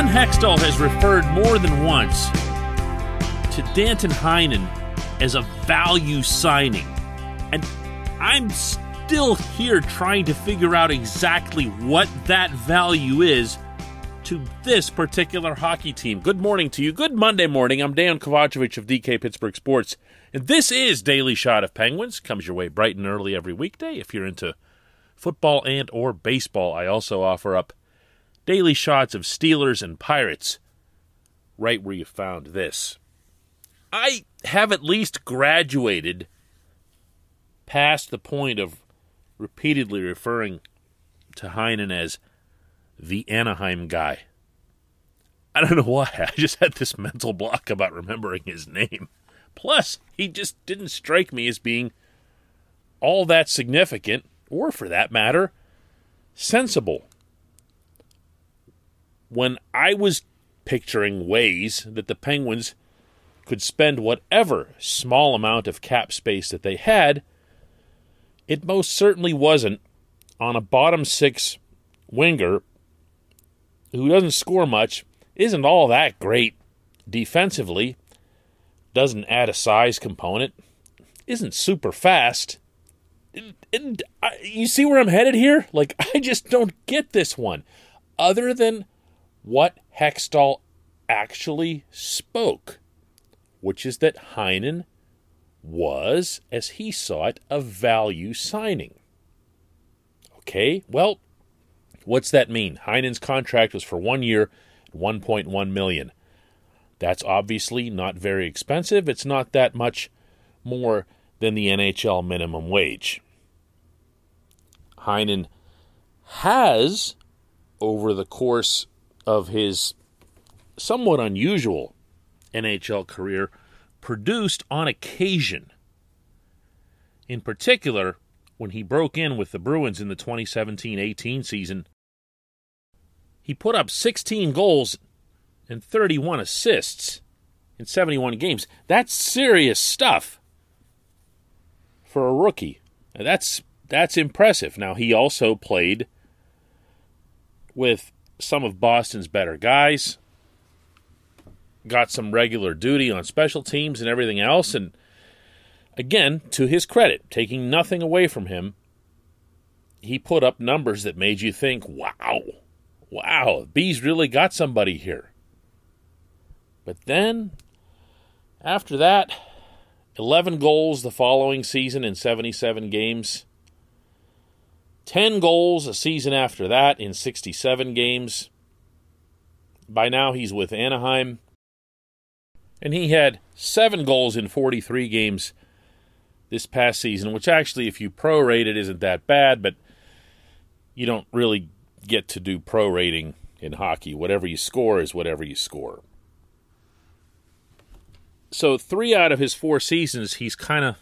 Ron Hextall has referred more than once to Danton Heinen as a value signing. And I'm still here trying to figure out exactly what that value is to this particular hockey team. Good morning to you. Good Monday morning. I'm Dan Kovacevic of DK Pittsburgh Sports. And this is Daily Shot of Penguins. Comes your way bright and early every weekday. If you're into football and or baseball, I also offer up daily shots of Steelers and Pirates right where you found this. I have at least graduated past the point of repeatedly referring to Heinen as the Anaheim guy. I don't know why. I just had this mental block about remembering his name. Plus, he just didn't strike me as being all that significant, or for that matter, sensible. When I was picturing ways that the Penguins could spend whatever small amount of cap space that they had, it most certainly wasn't on a bottom six winger who doesn't score much, isn't all that great defensively, doesn't add a size component, isn't super fast. you see where I'm headed here? Like, I just don't get this one. Other than what Hextall actually spoke which is that Heinen was, as he saw it, a value signing. Okay, well, what's that mean? Heinen's contract was for one year, 1.1 million. That's obviously not very expensive. It's not that much more than the NHL minimum wage. Heinen has, over the course of his somewhat unusual NHL career produced on occasion. In particular, when he broke in with the Bruins in the 2017 18 season, he put up 16 goals and 31 assists in 71 games. That's serious stuff for a rookie. That's that's impressive. Now he also played with some of Boston's better guys got some regular duty on special teams and everything else. And again, to his credit, taking nothing away from him, he put up numbers that made you think, wow, wow, Bees really got somebody here. But then, after that, 11 goals the following season in 77 games. 10 goals a season after that in 67 games. By now, he's with Anaheim and he had seven goals in 43 games this past season, which actually, if you prorate it, isn't that bad, but you don't really get to do prorating in hockey. Whatever you score is whatever you score. So, three out of his four seasons, he's kind of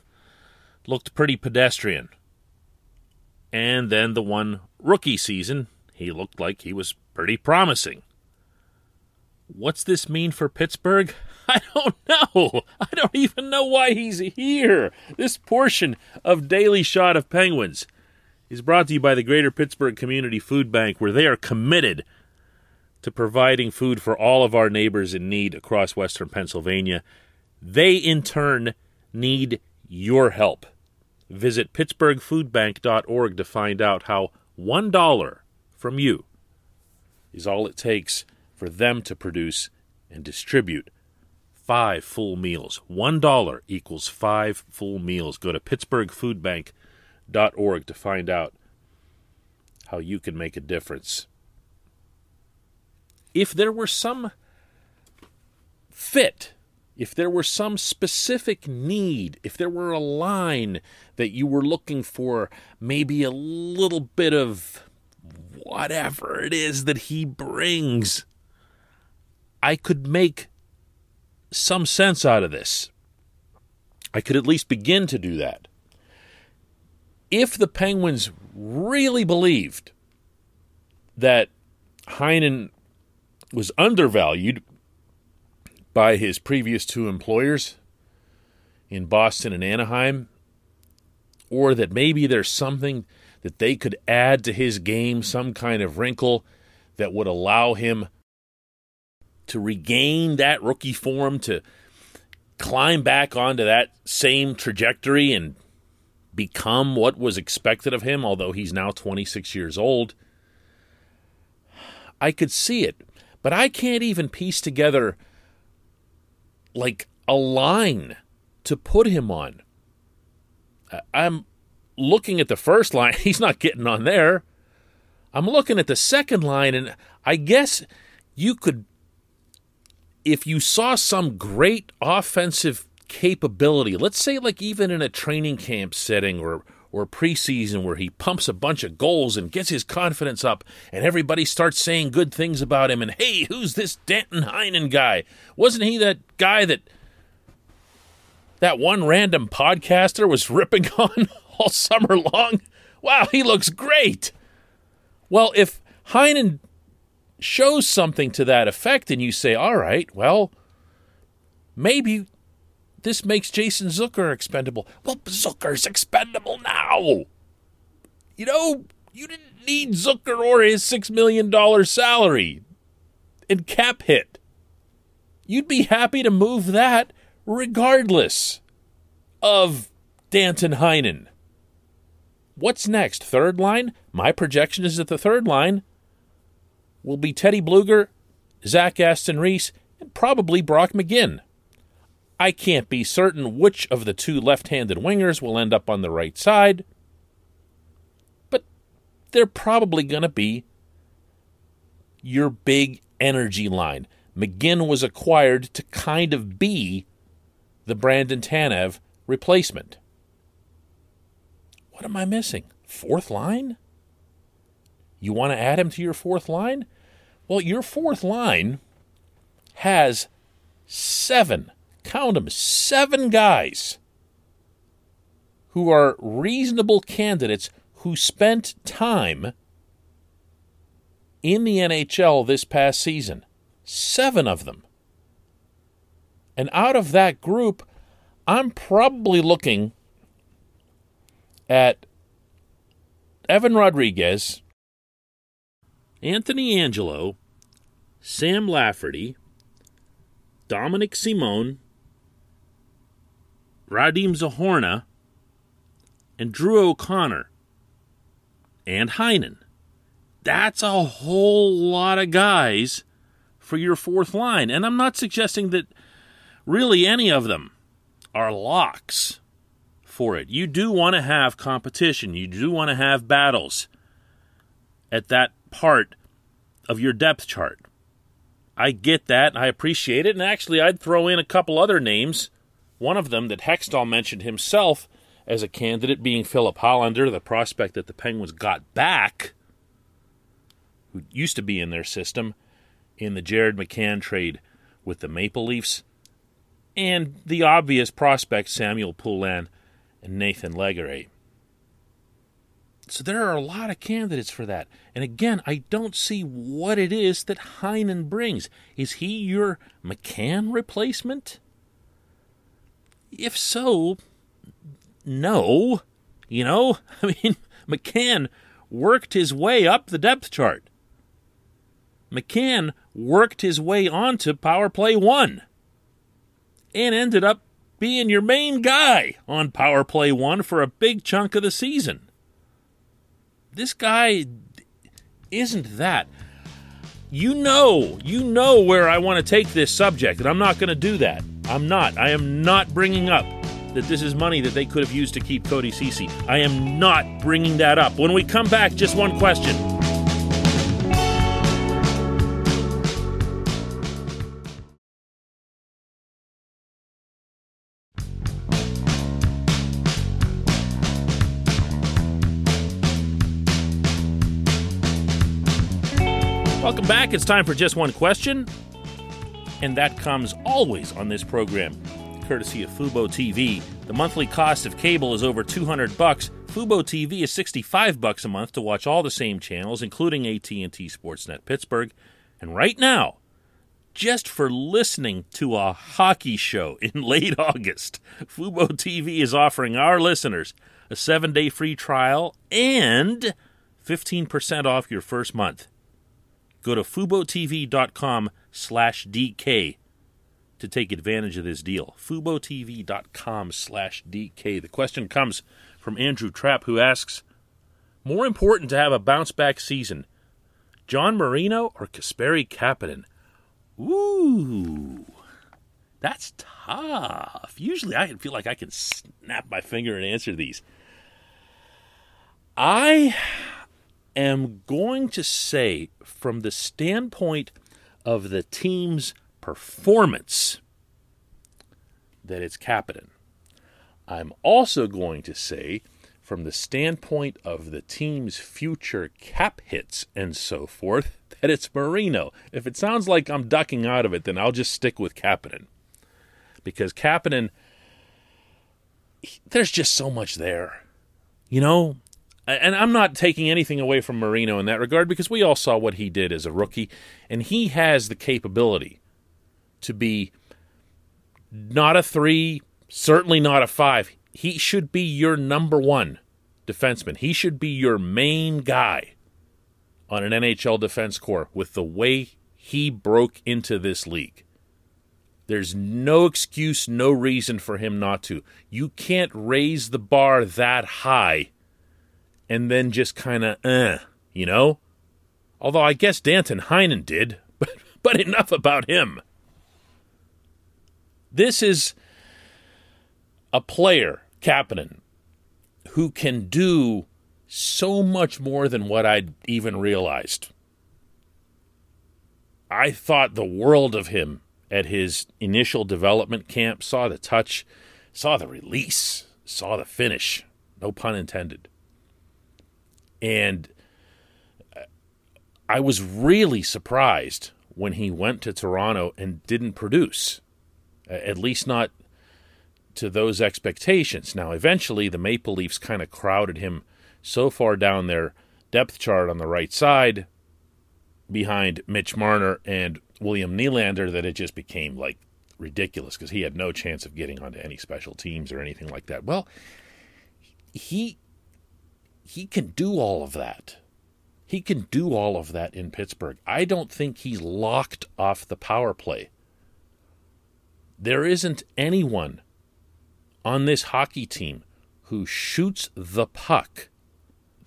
looked pretty pedestrian. And then the one rookie season, he looked like he was pretty promising. What's this mean for Pittsburgh? I don't know. I don't even know why he's here. This portion of Daily Shot of Penguins is brought to you by the Greater Pittsburgh Community Food Bank, where they are committed to providing food for all of our neighbors in need across western Pennsylvania. They, in turn, need your help. Visit pittsburghfoodbank.org to find out how $1 from you is all it takes for them to produce and distribute five full meals. One dollar equals five full meals. Go to pittsburghfoodbank.org to find out how you can make a difference. If there were some fit, if there were some specific need, if there were a line that you were looking for, maybe a little bit of whatever it is that he brings, I could make some sense out of this. I could at least begin to do that. If the Penguins really believed that Heinen was undervalued by his previous two employers in Boston and Anaheim, or that maybe there's something that they could add to his game, some kind of wrinkle that would allow him to regain that rookie form, to climb back onto that same trajectory and become what was expected of him, although he's now 26 years old. I could see it, but I can't even piece together like a line to put him on. I'm looking at the first line, he's not getting on there. I'm looking at the second line, and I guess you could, if you saw some great offensive capability. Let's say, like, even in a training camp setting or or preseason where he pumps a bunch of goals and gets his confidence up and everybody starts saying good things about him and hey who's this Danton Heinen guy? Wasn't he that guy that that one random podcaster was ripping on all summer long? Wow he looks great. Well if Heinen shows something to that effect and you say all right well maybe this makes Jason Zucker expendable. Well, Zucker's expendable now. You know, you didn't need Zucker or his $6 million salary and cap hit. You'd be happy to move that regardless of Danton Heinen. What's next? Third line? My projection is that the third line will be Teddy Bluger, Zach Aston Reese, and probably Brock McGinn. I can't be certain which of the two left handed wingers will end up on the right side, but they're probably going to be your big energy line. McGinn was acquired to kind of be the Brandon Tanev replacement. What am I missing? Fourth line? You want to add him to your fourth line? Well, your fourth line has seven count them, seven guys who are reasonable candidates who spent time in the NHL this past season. Seven of them. And out of that group, I'm probably looking at Evan Rodrigues, Anthony Angello, Sam Lafferty, Dominik Simon, Radim Zohorna, and Drew O'Connor, and Heinen. That's a whole lot of guys for your fourth line. And I'm not suggesting that really any of them are locks for it. You do want to have competition, you do want to have battles at that part of your depth chart. I get that, I appreciate it. And actually, I'd throw in a couple other names one of them that Hextall mentioned himself as a candidate being Filip Hallander, the prospect that the Penguins got back, who used to be in their system in the Jared McCann trade with the Maple Leafs, and the obvious prospect Samuel Poulin and Nathan Legare. So there are a lot of candidates for that. And again, I don't see what it is that Heinen brings. Is he your McCann replacement? If so, no. You know, I mean, McCann worked his way up the depth chart. McCann worked his way onto power play one and ended up being your main guy on power play one for a big chunk of the season. This guy isn't that. You know, you know where I want to take this subject, and I'm not going to do that. I'm not. I am not bringing up that this is money that they could have used to keep Cody Ceci. I am not bringing that up. When we come back, just one question. Welcome back. It's time for just one question and that comes always on this program, courtesy of Fubo TV. The monthly cost of cable is over 200 bucks. Fubo TV is 65 bucks a month to watch all the same channels, including AT&T Sportsnet Pittsburgh. And right now, just for listening to a hockey show in late August, Fubo TV is offering our listeners a 7-day free trial and 15% off your first month. Go to FuboTV.com slash DK to take advantage of this deal. FuboTV.com slash DK. The question comes from Andrew Trapp, who asks More important to have a bounce back season, John Marino or Kasperi Kapanen? Ooh, that's tough. Usually I feel like I can snap my finger and answer these. I am going to say, from the standpoint of the team's performance, that it's Kapanen. I'm also going to say, from the standpoint of the team's future cap hits and so forth, that it's Marino. If it sounds like I'm ducking out of it, then I'll just stick with Kapanen. Because Kapanen, there's just so much there. You know, and I'm not taking anything away from Marino in that regard because we all saw what he did as a rookie, and he has the capability to be not a three, certainly not a five. He should be your number one defenseman. He should be your main guy on an NHL defense corps with the way he broke into this league. There's no excuse, no reason for him not to. You can't raise the bar that high and then just kind of, uh, you know? Although I guess Danton Heinen did, but, but enough about him. This is a player, Kapanen, who can do so much more than what I'd even realized. I thought the world of him at his initial development camp, saw the touch, saw the release, saw the finish, no pun intended. And I was really surprised when he went to Toronto and didn't produce, at least not to those expectations. Now, eventually, the Maple Leafs kind of crowded him so far down their depth chart on the right side behind Mitch Marner and William Nylander that it just became like ridiculous because he had no chance of getting onto any special teams or anything like that. Well, he he can do all of that. He can do all of that in Pittsburgh. I don't think he's locked off the power play. There isn't anyone on this hockey team who shoots the puck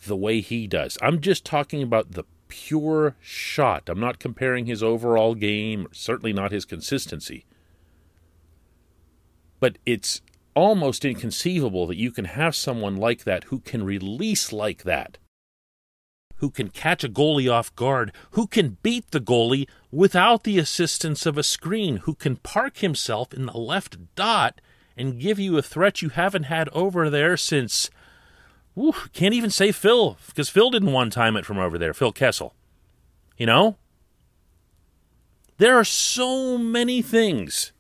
the way he does. I'm just talking about the pure shot. I'm not comparing his overall game, certainly not his consistency. But it's almost inconceivable that you can have someone like that who can release like that, who can catch a goalie off guard, who can beat the goalie without the assistance of a screen, who can park himself in the left dot and give you a threat you haven't had over there since. Whew, can't even say Phil, because Phil didn't one time it from over there, Phil Kessel. You know? There are so many things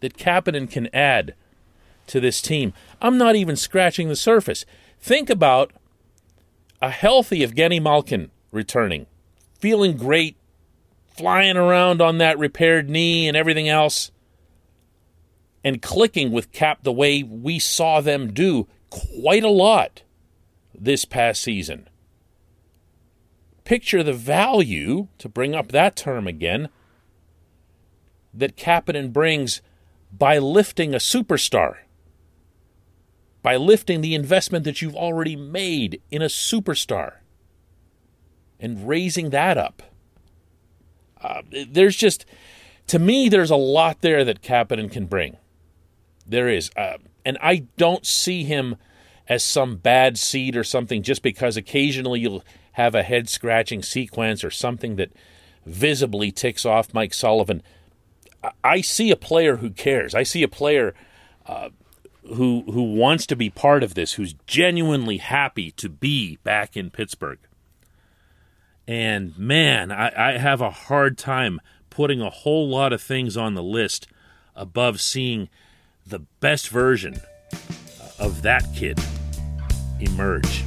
that Kapanen can add to this team. I'm not even scratching the surface. Think about a healthy Evgeny Malkin returning, feeling great, flying around on that repaired knee and everything else, and clicking with Cap the way we saw them do quite a lot this past season. Picture the value, to bring up that term again, that Kapanen brings by lifting a superstar by lifting the investment that you've already made in a superstar and raising that up. Uh, there's just, to me, there's a lot there that Kapanen can bring. There is. Uh, and I don't see him as some bad seed or something just because occasionally you'll have a head scratching sequence or something that visibly ticks off Mike Sullivan. I see a player who cares. I see a player uh, who who wants to be part of this, who's genuinely happy to be back in Pittsburgh. And man, I, I have a hard time putting a whole lot of things on the list above seeing the best version of that kid emerge.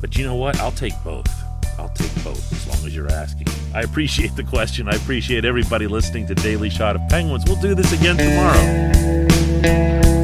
But you know what? I'll take both. I'll take both as long as you're asking. I appreciate the question. I appreciate everybody listening to Daily Shot of Penguins. We'll do this again tomorrow.